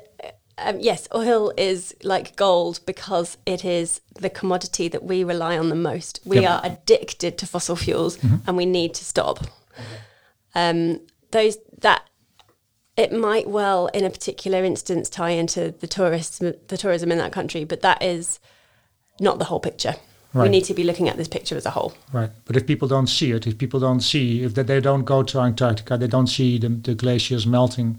B: um, yes, oil is like gold because it is the commodity that we rely on the most. We
A: Yep.
B: are addicted to fossil fuels, and we need to stop. Um, those that it might well, in a particular instance, tie into the tourists, the tourism in that country, but that is not the whole picture. We need to be looking at this picture as a whole.
A: Right. But if people don't see it, if people don't see, if they, they don't go to Antarctica, they don't see the, the glaciers melting.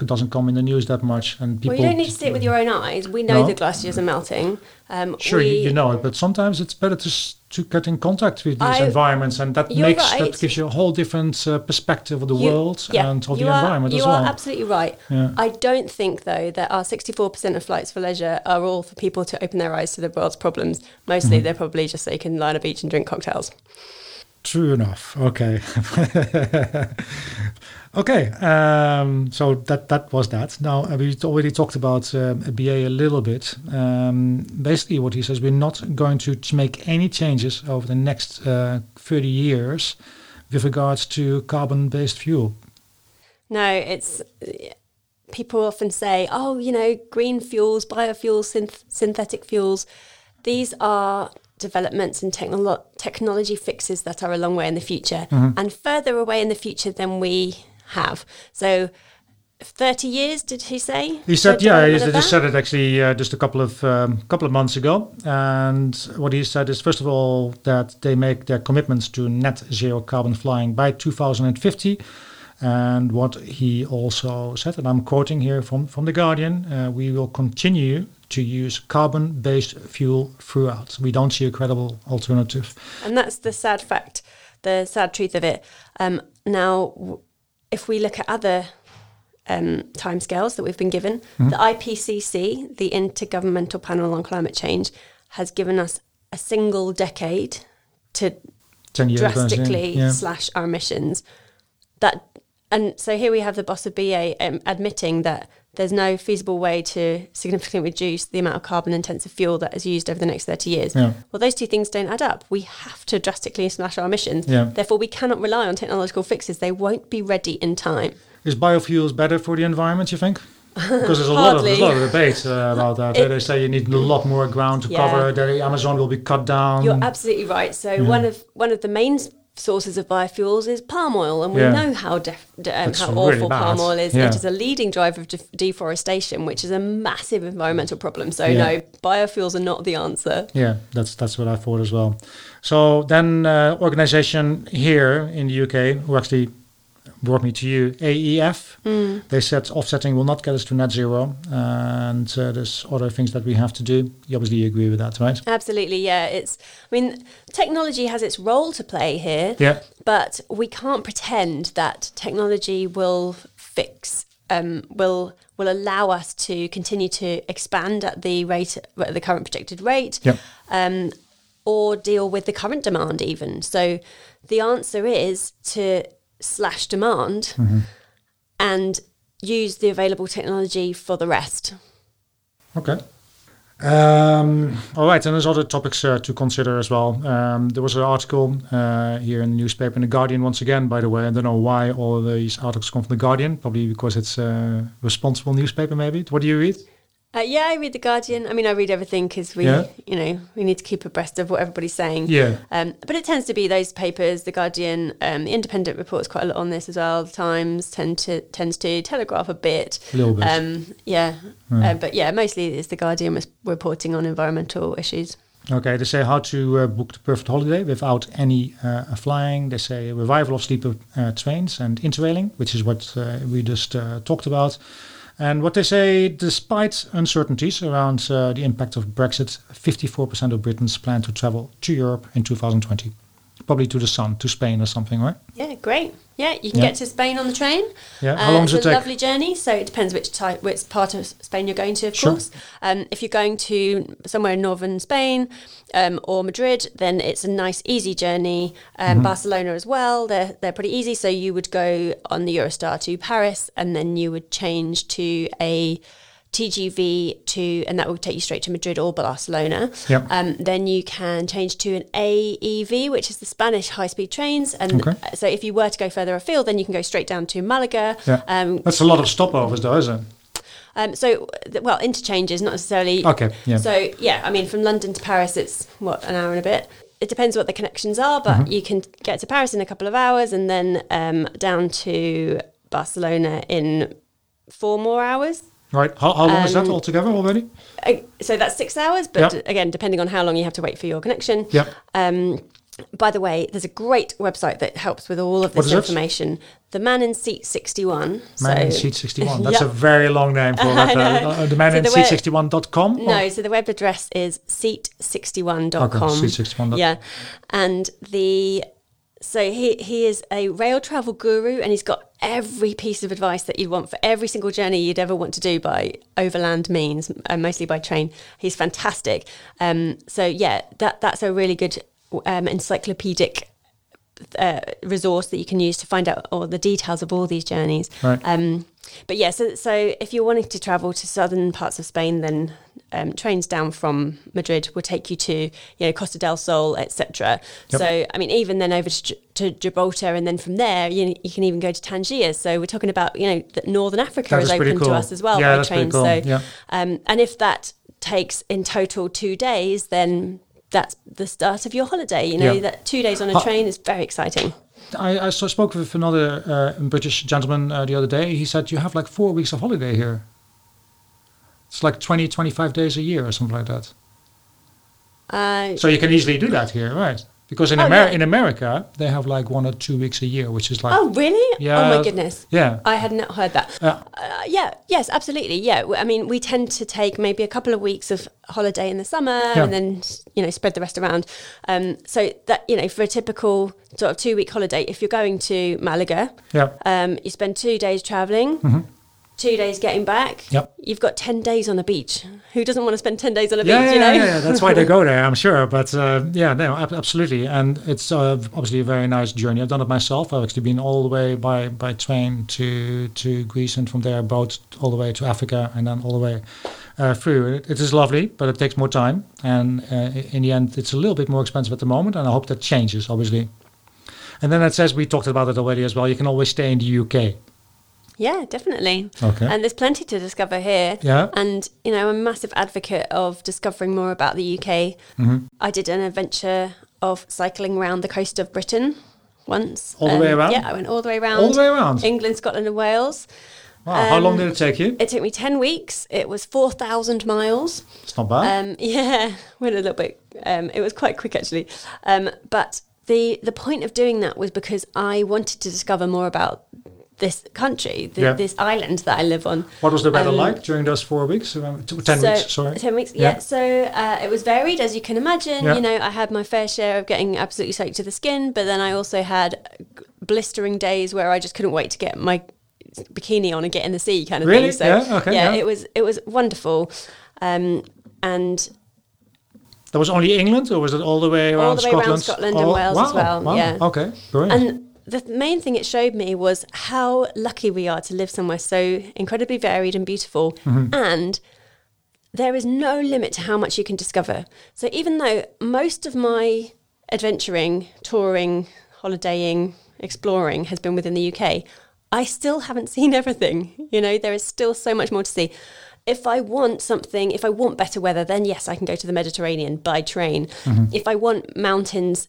A: It doesn't come in the news that much, and people.
B: well, you don't need to see it with your own eyes. We know
A: No.
B: the glaciers are melting. Um,
A: Sure, you,
B: we-
A: you know it, but sometimes it's better to to get in contact with these
B: I-
A: environments, and that makes
B: right.
A: that gives you a whole different uh, perspective of the
B: You-
A: world
B: yeah,
A: and of the
B: are-
A: environment as well.
B: You are absolutely right.
A: Yeah.
B: I don't think, though, that our 64% of flights for leisure are all for people to open their eyes to the world's problems. Mostly,
A: Mm-hmm.
B: they're probably just so you can lie on a beach and drink cocktails.
A: True enough. Okay. <laughs> okay. Um, so that that was that. Now uh, we already talked about um, BA a little bit. Um, basically, what he says, we're not going to make any changes over the next uh, 30 years with regards to carbon-based fuel.
B: No, it's people often say, oh, you know, green fuels, biofuels, synth- synthetic fuels. These are developments and technolo- technology fixes that are a long way in the future and further away in the future than we have. So, 30 years, did he say?
A: He said,
B: for
A: yeah, he just said it actually uh, just a couple of um, couple of months ago. And what he said is, first of all, that they make their commitments to net zero carbon flying by 2050. And what he also said, and I'm quoting here from from the Guardian, uh, we will continue to use carbon-based fuel throughout. We don't see a credible alternative.
B: And that's the sad fact, the sad truth of it. Um, now, w- if we look at other um, timescales that we've been given, the IPCC, the Intergovernmental Panel on Climate Change, has given us a single decade to drastically
A: yeah.
B: slash our emissions. That and so here we have the boss of BA um, admitting that there's no feasible way to significantly reduce the amount of carbon intensive fuel that is used over the next 30 years.
A: Yeah.
B: Well, those two things don't add up. We have to drastically slash our emissions.
A: Yeah.
B: Therefore, we cannot rely on technological fixes. They won't be ready in time.
A: Is biofuels better for the environment, you think? Because there's a lot of there's a lot of debate uh, <laughs> about that.
B: It-
A: they say you need a lot more ground to
B: Yeah.
A: cover. that The Amazon will be cut down.
B: You're absolutely right. So one of one of the main sources of biofuels is palm oil, and we
A: Yeah.
B: know how def- d- um, how
A: really
B: awful
A: bad.
B: palm oil is.
A: Yeah.
B: It is a leading driver of def- deforestation, which is a massive environmental problem. So
A: Yeah.
B: no, biofuels are not the answer.
A: Yeah, that's that's what I thought as well. So then, uh, organization here in the UK who actually brought me to you, AEF, they said offsetting will not get us to net zero, and uh, there's other things that we have to do. You obviously agree with that, right?
B: Absolutely, yeah. It's. I mean, technology has its role to play here.
A: Yeah.
B: but we can't pretend that technology will fix um, will will allow us to continue to expand at the rate at the current projected rate
A: Yep.
B: um, or deal with the current demand even so the answer is to slash demand and use the available technology for the rest
A: Okay. Um, all right, and there's other topics uh, to consider as well. Um, there was an article uh, here in the newspaper, in the Guardian, once again. By the way, I don't know why all of these articles come from the Guardian. Probably because it's a responsible newspaper. Maybe. What do you read?
B: Uh, yeah i read the guardian i mean i read everything because we
A: Yeah.
B: you know we need to keep abreast of what everybody's saying
A: Yeah.
B: Um, but it tends to be those papers, the Guardian, um, the Independent reports quite a lot on this as well. The Times tend to tends to telegraph a bit.
A: A little bit.
B: Um, yeah, uh, but yeah, mostly it's the Guardian was reporting on environmental issues.
A: Okay, they say how to uh, book the perfect holiday without any uh, flying. They say revival of sleeper uh, trains and interrailing, which is what uh, we just uh, talked about. And what they say, despite uncertainties around uh, the impact of Brexit, 54% of Britons plan to travel to Europe in 2020. Probably to the sun, to Spain or something, right?
B: Yeah, great. Yeah, you can
A: Yeah.
B: get to Spain on the train.
A: Yeah, how
B: Uh,
A: long does it
B: a
A: take?
B: lovely journey. So it depends which type, which part of Spain you're going to, of
A: Sure.
B: course. Um, if you're going to somewhere in northern Spain um, or Madrid, then it's a nice, easy journey. Um,
A: Mm-hmm.
B: Barcelona as well. They're they're pretty easy. So you would go on the Eurostar to Paris, and then you would change to a TGV to, and that will take you straight to Madrid or Barcelona.
A: Yep.
B: Um, then you can change to an AVE, which is the Spanish high speed trains. And
A: Okay.
B: so if you were to go further afield, then you can go straight down to Malaga.
A: Yeah.
B: Um,
A: That's a lot of stopovers, though, isn't it?
B: um, so, well, interchanges, not necessarily.
A: Okay, yeah.
B: So, yeah, I mean, from London to Paris, it's what, an hour and a bit? It depends what the connections are, but
A: Mm-hmm.
B: you can get to Paris in a couple of hours and then um, down to Barcelona in four more hours.
A: Right. How, how long is that
B: Um,
A: altogether already?
B: Uh, So that's six hours, but
A: Yep.
B: again, depending on how long you have to wait for your connection.
A: Yep.
B: Um, by the way, there's a great website that helps with all of this
A: is it?
B: information. The Man in Seat 61.
A: Man in Seat 61. <laughs> That's a very long name for that. Uh, the man
B: So
A: in
B: the
A: seat
B: way-
A: 61.com?
B: No, so the web address is seat61.com.
A: Okay, seat61.com.
B: Yeah. And the so he he is a rail travel guru and he's got every piece of advice that you'd want for every single journey you'd ever want to do by overland means, uh, mostly by train. He's fantastic. Um, so yeah, that that's a really good um, encyclopedic uh, resource that you can use to find out all the details of all these journeys.
A: Right.
B: Um, but yeah, so, so if you're wanting to travel to southern parts of Spain, then um, trains down from Madrid will take you to you know Costa del Sol, etc.
A: Yep.
B: So I mean, even then over to, to Gibraltar, and then from there you, you can even go to Tangier. So we're talking about you know that Northern Africa
A: That
B: is
A: is
B: open to us as well
A: Yeah,
B: by train.
A: cool.
B: So
A: Yeah.
B: um, and if that takes in total two days, then that's the start of your holiday. You know
A: Yeah.
B: that two days on a train is very exciting.
A: I, I spoke with another uh, British gentleman uh, the other day. He said, You have like four weeks of holiday here. It's like 20, 25 days a year or something like that.
B: Uh,
A: So you can easily do that here, right? Because in,
B: Oh,
A: Amer-
B: yeah.
A: in America, they have like one or two weeks a year, which is like,
B: oh really?
A: Yeah,
B: oh my goodness.
A: yeah.
B: I had not heard that.
A: Yeah.
B: Uh, yeah, yes, absolutely. Yeah, I mean, we tend to take maybe a couple of weeks of holiday in the summer
A: Yeah.
B: and then you know spread the rest around. Um, so that you know, for a typical sort of two week holiday, if you're going to Malaga,
A: yeah,
B: um, you spend two days traveling. Two days getting back.
A: Yep.
B: You've got ten days on the beach. Who doesn't want to spend ten days on a
A: yeah,
B: beach?
A: yeah,
B: you know.
A: yeah, yeah. That's why they <laughs> go there, I'm sure. But uh, yeah, no, ab- absolutely. And it's uh, obviously a very nice journey. I've done it myself. I've actually been all the way by, by train to, to Greece and from there boat all the way to Africa and then all the way uh, through. It, it is lovely, but it takes more time. And uh, in the end, it's a little bit more expensive at the moment. And I hope that changes, obviously. And then it says, we talked about it already as well, you can always stay in the UK.
B: Yeah, definitely.
A: Okay.
B: And there's plenty to discover here.
A: Yeah.
B: And, you know, I'm a massive advocate of discovering more about the UK.
A: Mm-hmm.
B: I did an adventure of cycling around the coast of Britain once. Um,
A: All the way around?
B: Yeah, I went all the way around.
A: All the way around?
B: England, Scotland, and Wales.
A: Wow, how long
B: um,
A: did it take you?
B: It took me 10 weeks. It was 4,000 miles.
A: It's not bad.
B: Um, <laughs> yeah, went a little bit. Um, it was quite quick actually, um, but the the point of doing that was because I wanted to discover more about this country, th-
A: Yeah.
B: this island that I live on.
A: what was the weather
B: um,
A: like during those four weeks? Um, ten
B: So-
A: weeks, sorry.
B: Ten weeks,
A: Yeah.
B: yeah. So uh, it was varied, as you can imagine.
A: Yeah.
B: You know, I had my fair share of getting absolutely soaked to the skin, but then I also had blistering days where I just couldn't wait to get my bikini on and get in the sea, kind of
A: Really?
B: thing. So
A: Yeah, okay, yeah.
B: it was it was wonderful, um, and
A: That was only England, or was it all the way around
B: All the way around
A: Scotland?
B: Scotland and Wales as well,
A: Wow.
B: yeah.
A: Okay. Brilliant.
B: And the main thing it showed me was how lucky we are to live somewhere so incredibly varied and beautiful.
A: Mm-hmm.
B: And there is no limit to how much you can discover. So even though most of my adventuring, touring, holidaying, exploring has been within the UK, I still haven't <laughs> seen everything. You know, there is still so much more to see. If I want something, if I want better weather, then yes, I can go to the Mediterranean by train. If I want mountains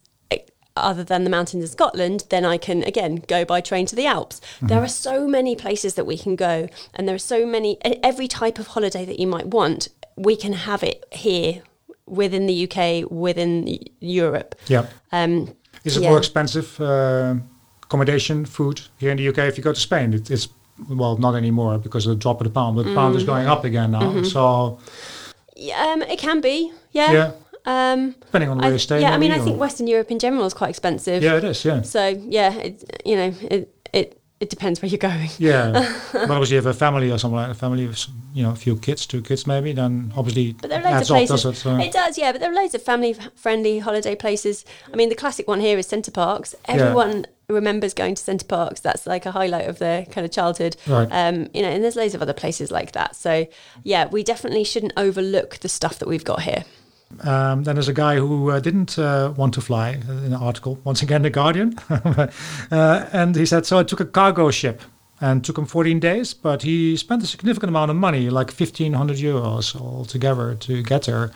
B: other than the mountains in Scotland, then I can again go by train to the Alps. There are so many places that we can go, and there are so many, every type of holiday that you might want, we can have it here within the UK, within Europe.
A: yeah.
B: Um,
A: Is it
B: yeah.
A: more expensive uh, accommodation, food here in the UK if you go to Spain? It, it's well, not anymore because of the drop of the pound. But the pound is
B: Mm.
A: going up again now.
B: Mm-hmm.
A: So
B: yeah, um, it can be, yeah.
A: yeah,
B: Um,
A: depending on where
B: I,
A: you stay.
B: yeah, I mean, I think
A: or-
B: Western Europe in general is quite expensive.
A: yeah, it is. Yeah,
B: So yeah, it, you know, it, it it depends where you're going.
A: yeah. <laughs> but obviously, if you have a family or something like a family with you know a few kids, two kids maybe, then obviously
B: But there are loads of places.
A: does it? So-
B: It does, yeah. But there are loads of family-friendly holiday places. I mean, the classic one here is Center Parcs. Everyone remembers going to Center Parcs. That's like a highlight of their kind of childhood.
A: Right.
B: Um, you know, and there's loads of other places like that. So yeah, we definitely shouldn't overlook the stuff that we've got here.
A: Um, then there's a guy who uh, didn't uh, want to fly uh, in an article, once again, The Guardian. <laughs> uh, and he said, So I took a cargo ship and took him 14 days, but he spent a significant amount of money, like 1,500 euros altogether to get there,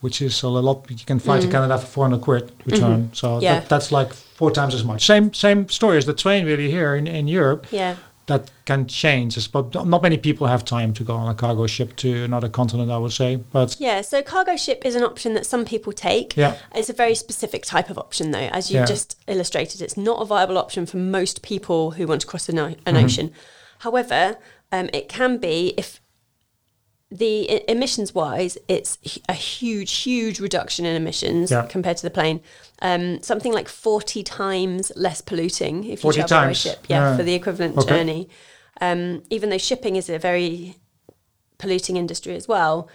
A: which is a lot. You can fly to Canada for 400 quid return. So
B: Mm. Mm-hmm. Yeah.
A: that, that's like four times as much. Same same story as the train really here in, in Europe.
B: Yeah.
A: That can change. But not many people have time to go on a cargo ship to another continent, I would say. But
B: Yeah, so cargo ship is an option that some people take.
A: Yeah.
B: It's a very specific type of option, though. As you
A: Yeah.
B: just illustrated, it's not a viable option for most people who want to cross an, an
A: Mm-hmm.
B: ocean. However, um, it can be if the emissions wise, it's a huge, huge reduction in emissions
A: Yeah.
B: compared to the plane. Um, something like 40 times less polluting if
A: 40
B: you travel by ship. Yeah,
A: Yeah.
B: for the equivalent
A: Okay.
B: journey. Um, even though shipping is a very polluting industry as well,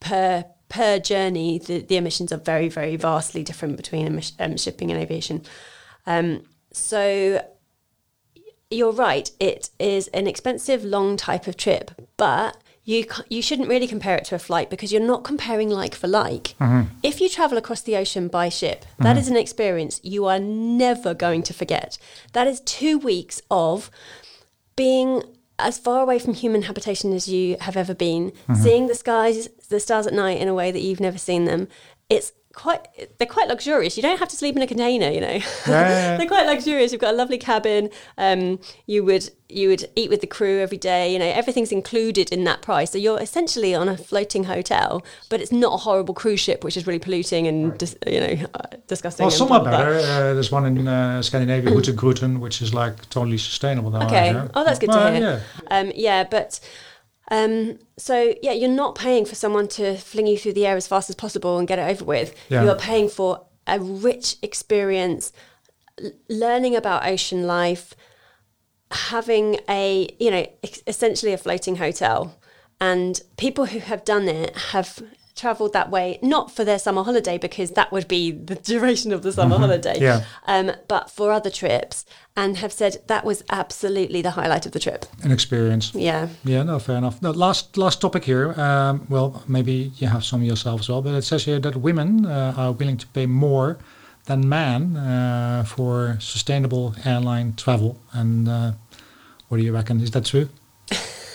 B: per per journey, the, the emissions are very, very vastly different between emis- um, shipping and aviation. Um, so you're right. It is an expensive, long type of trip, but you you shouldn't really compare it to a flight because you're not comparing like for like. Mm-hmm. If you travel across the ocean by ship, that mm-hmm. is an experience you are never going to forget. That is two weeks of being as far away from human habitation as you have ever been, mm-hmm. seeing the skies, the stars at night in a way that you've never seen them. It's quite they're quite luxurious. You don't have to sleep in a container, you know.
A: yeah. <laughs>
B: they're quite luxurious. You've got a lovely cabin. Um, you would you would eat with the crew every day. You know everything's included in that price. So you're essentially on a floating hotel, but it's not a horrible cruise ship, which is really polluting and dis, you know uh, disgusting.
A: well,
B: and
A: some are
B: blah, blah, blah.
A: better. Uh, there's one in uh, Scandinavia, Hurtigruten, which is like totally sustainable now.
B: Okay. Oh, that's good
A: Well,
B: to hear.
A: Yeah.
B: Um, yeah, but um, so yeah, you're not paying for someone to fling you through the air as fast as possible and get it over with.
A: Yeah.
B: You are paying for a rich experience, l- learning about ocean life, having a you know essentially a floating hotel, and people who have done it have traveled that way not for their summer holiday because that would be the <laughs> duration of the summer holiday
A: Mm-hmm. Yeah.
B: um, but for other trips and have said that was absolutely the highlight of the trip
A: An experience.
B: yeah
A: Yeah, no, fair enough. No, last last topic here. Um, well, maybe you have some yourself as well, but it says here that women uh, are willing to pay more than men uh, for sustainable airline travel. And uh, what do you reckon? Is that true? <laughs>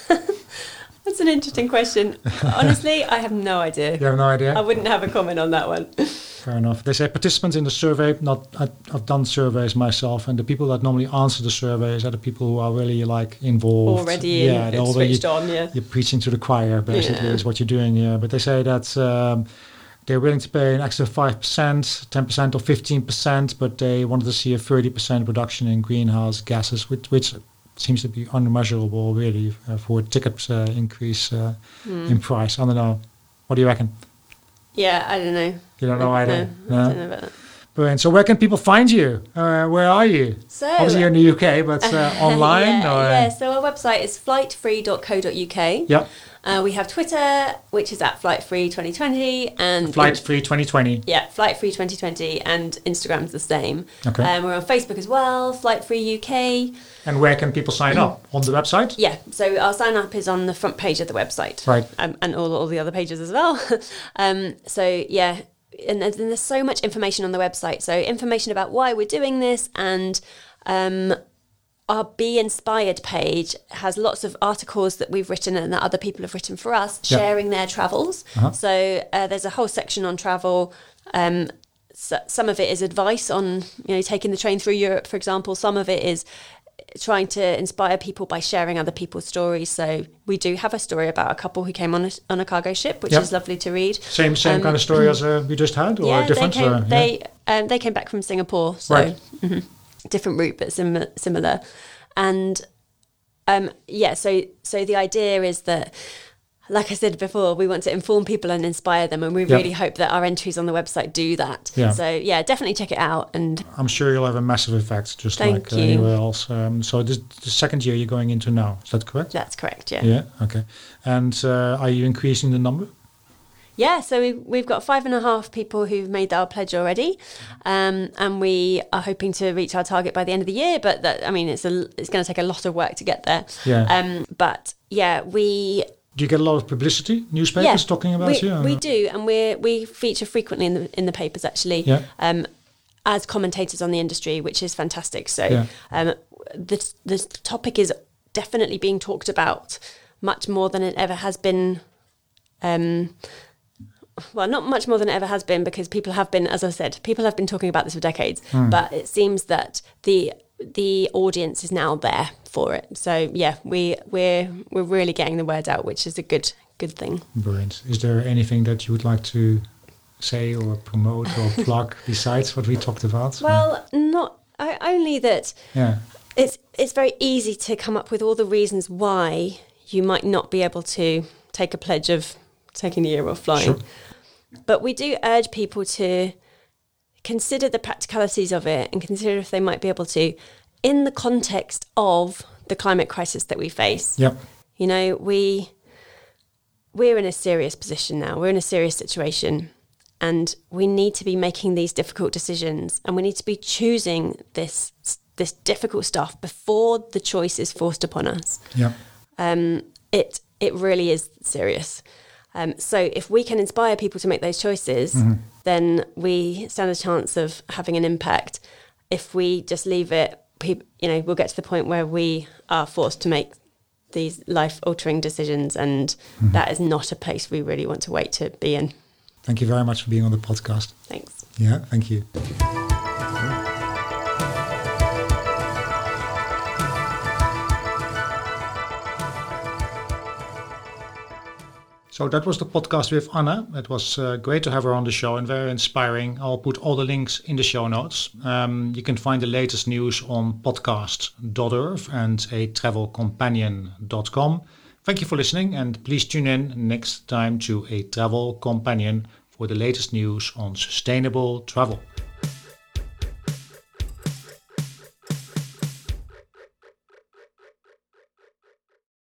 B: That's an interesting question. <laughs> Honestly, I have no idea.
A: You have no idea.
B: I wouldn't have a comment on that one.
A: Fair enough. They say participants in the survey. Not I, I've done surveys myself, and the people that normally answer the surveys are the people who are really like involved.
B: Already
A: yeah,
B: in,
A: already
B: switched on, yeah.
A: you're preaching to the choir basically
B: Yeah.
A: is what you're doing here but they say that um, they're willing to pay an extra 5% 10% or 15% but they wanted to see a 30% reduction in greenhouse gases which, which seems to be unmeasurable really uh, for a ticket uh, increase uh,
B: Hmm.
A: in price i don't know what do you reckon
B: Yeah, I don't know.
A: you don't know either
B: No, I don't know about that.
A: Brilliant. so where can people find you uh, where are you
B: So,
A: obviously you're in the uk but uh, <laughs> online
B: yeah,
A: or
B: yeah, so our website is flightfree.co.uk.
A: yeah
B: Uh, we have Twitter, which is at Flight Free 2020, and
A: flight free 2020
B: Yeah, Flight Free 2020, and Instagram's the same.
A: Okay.
B: Um, we're on Facebook as well, Flight Free UK.
A: and where can people sign up <clears throat> on the website
B: Yeah, so our sign up is on the front page of the website.
A: Right.
B: Um, and all, all the other pages as well. <laughs> um, so, yeah, and there's, and there's so much information on the website. So, information about why we're doing this and um, our Be Inspired page has lots of articles that we've written and that other people have written for us,
A: Yeah.
B: sharing their travels.
A: Uh-huh.
B: So uh, there's a whole section on travel. Um, so, some of it is advice on you know taking the train through Europe, for example. Some of it is trying to inspire people by sharing other people's stories. So we do have a story about a couple who came on a, on a cargo ship, which
A: Yep.
B: is lovely to read.
A: Same same
B: Um,
A: kind of story as uh, we just had, or
B: yeah,
A: different?
B: they came.
A: or- yeah?
B: they um, they came back from Singapore, so
A: Right.
B: mhm. Different route but sim- similar. And um, yeah, so so the idea is that, like I said before, we want to inform people and inspire them, and we
A: Yeah.
B: really hope that our entries on the website do that.
A: Yeah.
B: So yeah, definitely check it out. And
A: I'm sure you'll have a massive effect, just
B: Thank
A: like uh,
B: you.
A: anywhere else. Um, so this the second year you're going into now, is that correct?
B: that's correct. Yeah.
A: Yeah. Okay. And uh, are you increasing the number?
B: Yeah, so we, we've got five and a half people who've made our pledge already, um, and we are hoping to reach our target by the end of the year. But that, I mean, it's a, it's going to take a lot of work to get there.
A: Yeah.
B: Um, but yeah, we
A: Do you get a lot of publicity, newspapers
B: yeah,
A: talking about
B: we,
A: you? or
B: we do, and we we feature frequently in the in the papers actually.
A: Yeah.
B: Um, as commentators on the industry, which is fantastic. So
A: Yeah.
B: um, the the topic is definitely being talked about much more than it ever has been. Um, well, not much more than it ever has been because people have been, as I said, people have been talking about this for decades.
A: Hmm.
B: But it seems that the the audience is now there for it. So yeah, we we're we're really getting the word out, which is a good good thing.
A: Brilliant. Is there anything that you would like to say or promote or <laughs> plug besides what we talked about?
B: Well, not I, only that.
A: Yeah.
B: It's it's very easy to come up with all the reasons why you might not be able to take a pledge of taking a year off flying. Sure. But we do urge people to consider the practicalities of it and consider if they might be able to, in the context of the climate crisis that we face.
A: Yep.
B: You know, we we're in a serious position now. We're in a serious situation. And we need to be making these difficult decisions and we need to be choosing this this difficult stuff before the choice is forced upon us.
A: Yeah.
B: Um, it it really is serious. Um, so if we can inspire people to make those choices, mm-hmm. then we stand a chance of having an impact. If we just leave it, you know, we'll get to the point where we are forced to make these life altering decisions, and mm-hmm. that is not a place we really want to wait to be in.
A: Thank you very much for being on the podcast.
B: Thanks.
A: Yeah, thank you. So that was the podcast with Anna. It was uh, great to have her on the show and very inspiring. I'll put all the links in the show notes. Um, you can find the latest news on podcast.earth and a travelcompanion.com. Thank you for listening and please tune in next time to a travel companion for the latest news on sustainable travel.